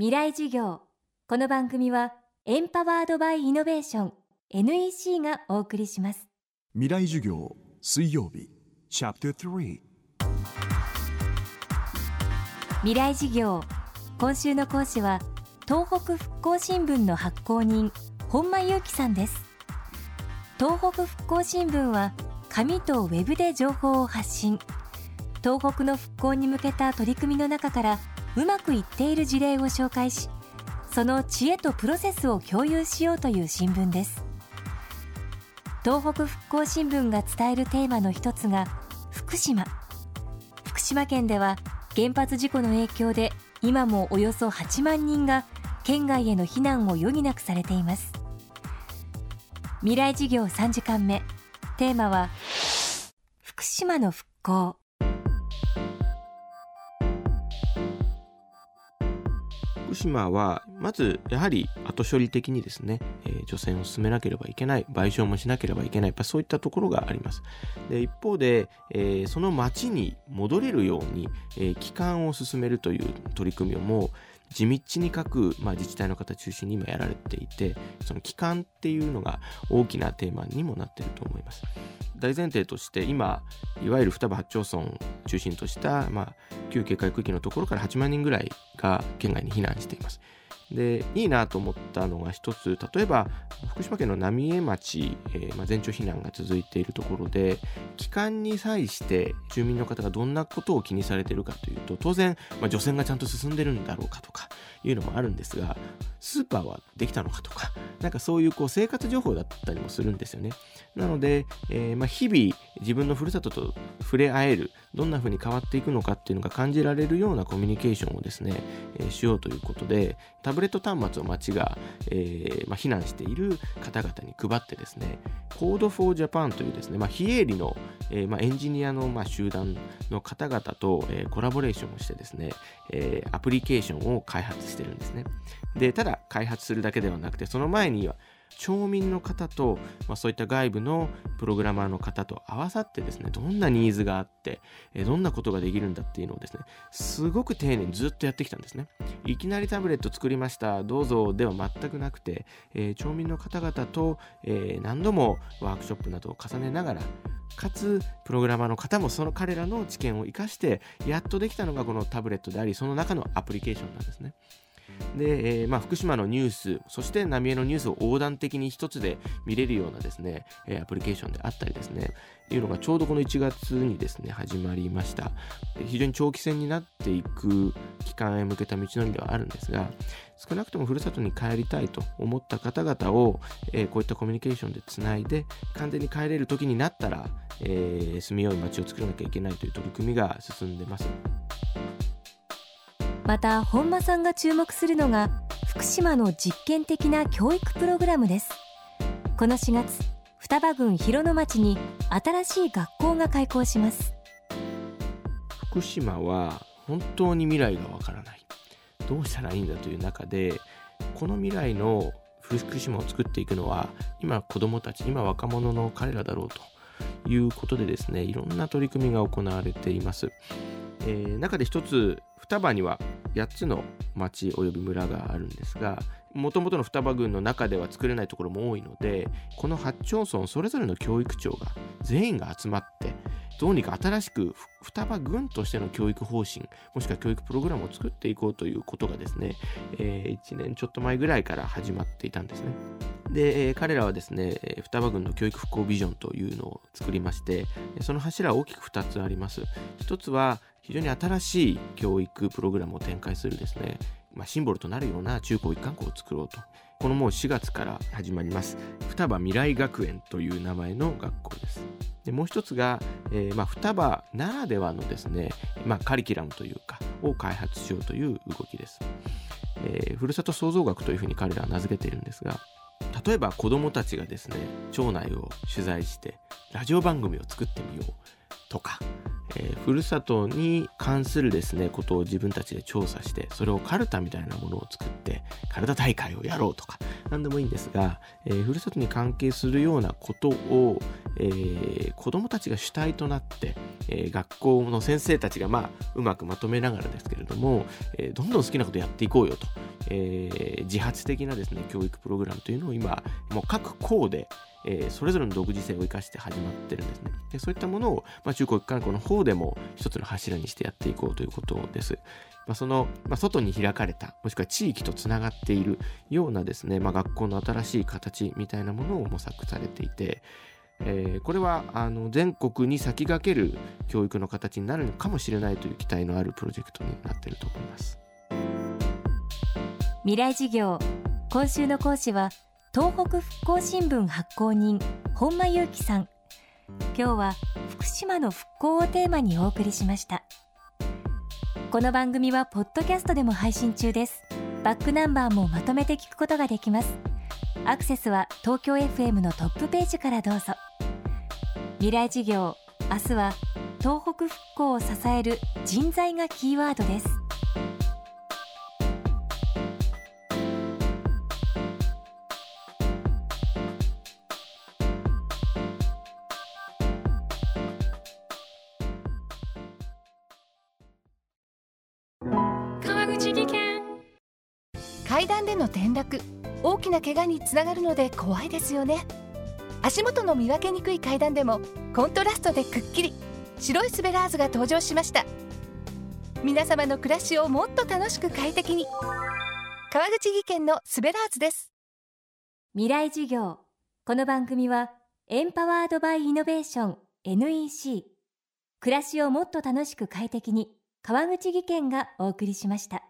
未来授業。この番組はエンパワードバイイノベーション NEC がお送りします。未来授業水曜日チャプター3未来授業。今週の講師は東北復興新聞の発行人本間裕樹さんです。東北復興新聞は紙とウェブで情報を発信。東北の復興に向けた取り組みの中からうまくいっている事例を紹介しその知恵とプロセスを共有しようという新聞です。東北復興新聞が伝えるテーマの一つが福島。福島県では原発事故の影響で今もおよそ8万人が県外への避難を余儀なくされています。未来事業3時間目。テーマは福島の復興。島はまずやはり後処理的にですね、えー、除染を進めなければいけない賠償もしなければいけないやっぱそういったところがあります。で一方で、えー、その町に戻れるように、えー、帰還を進めるという取り組みをもう地道に各、まあ、自治体の方中心に今やられていてその帰還っていうのが大きなテーマにもなっていると思います。大前提として今いわゆる双葉八町村中心とした、まあ、旧警戒区域のところから8万人ぐらいが県外に避難しています。でいいなと思ったのが一つ例えば福島県の浪江町、えー、まあ、全町避難が続いているところで帰還に際して住民の方がどんなことを気にされているかというと当然、まあ、除染がちゃんと進んでるんだろうかとかいうのもあるんですがスーパーはできたのかとかなんかそういうこう生活情報だったりもするんですよね。なので、えー、まあ、日々自分のふるさとと触れ合えるどんな風に変わっていくのかっていうのが感じられるようなコミュニケーションをですね、えー、しようということでタブレット端末を町が、えー、まあ、避難している方々に配ってですね Code for Japan というですね、まあ、非営利の、えまあエンジニアの、ま集団の方々と、えコラボレーションをしてですね、えアプリケーションを開発してるんですね。でただ開発するだけではなくてその前には町民の方と、まあ、そういった外部のプログラマーの方と合わさってですねどんなニーズがあってどんなことができるんだっていうのをですねすごく丁寧にずっとやってきたんですね。いきなりタブレット作りましたどうぞでは全くなくて、えー、町民の方々と、えー、何度もワークショップなどを重ねながらかつプログラマーの方もその彼らの知見を生かしてやっとできたのがこのタブレットでありその中のアプリケーションなんですね。で、えー、まあ、福島のニュース、そして浪江のニュースを横断的に一つで見れるようなですね、え、アプリケーションであったりですね、いうのがちょうどこの1月にですね、始まりました。非常に長期戦になっていく期間へ向けた道のりではあるんですが、少なくともふるさとに帰りたいと思った方々を、えー、こういったコミュニケーションでつないで、完全に帰れる時になったら、えー、住みよい街を作らなきゃいけないという取り組みが進んでます。また本間さんが注目するのが福島の実験的な教育プログラムです。この4月双葉郡広野町に新しい学校が開校します。福島は本当に未来がわからない。どうしたらいいんだという中でこの未来の福島を作っていくのは今子どもたち今若者の彼らだろうということでですねいろんな取り組みが行われています、えー、中で一つ双葉には8つの町及び村があるんですがもともとの双葉郡の中では作れないところも多いのでこの8町村それぞれの教育長が全員が集まってどうにか新しく双葉郡としての教育方針もしくは教育プログラムを作っていこうということがですね、えー、1年ちょっと前ぐらいから始まっていたんですね。で、え、彼らはですね双葉郡の教育復興ビジョンというのを作りましてその柱は大きく2つあります。1つは非常に新しい教育プログラムを展開するですね、まあ、シンボルとなるような中高一貫校を作ろうと。このもう4月から始まります。双葉未来学園という名前の学校です。でもう一つが、えー、まあ、双葉ならではのですね、まあ、カリキュラムというか、を開発しようという動きです。えー、ふるさと創造学というふうに彼らは名付けているんですが、例えば子どもたちがですね、町内を取材して、ラジオ番組を作ってみようとか、えー、ふるさとに関するですねことを自分たちで調査してそれをカルタみたいなものを作ってカルタ大会をやろうとか何でもいいんですが、えー、ふるさとに関係するようなことを、えー、子どもたちが主体となって、えー、学校の先生たちがまあうまくまとめながらですけれども、えー、どんどん好きなことやっていこうよとえー、自発的なですね教育プログラムというのを今もう各校でえー、それぞれの独自性を生かして始まってるんですね。でそういったものを、まあ、中高一貫校の方でも一つの柱にしてやっていこうということです。まあ、その、まあ、外に開かれた、もしくは地域とつながっているようなですね、まあ、学校の新しい形みたいなものを模索されていて、えー、これはあの全国に先駆ける教育の形になるのかもしれないという期待のあるプロジェクトになっていると思います未来事業今週の講師は東北復興新聞発行人本間裕樹さん。今日は福島の復興をテーマにお送りしました。この番組はポッドキャストでも配信中です。バックナンバーもまとめて聞くことができます。アクセスは東京 FM のトップページからどうぞ。未来事業明日は東北復興を支える人材がキーワードです。階段での転落。大きな怪我につながるので怖いですよね。足元の見分けにくい階段でもコントラストでくっきり。白いスベラーズが登場しました。皆様の暮らしをもっと楽しく快適に。川口技研のスベラーズです。未来事業。この番組はエンパワードバイイノベーション NEC 暮らしをもっと楽しく快適に川口技研がお送りしました。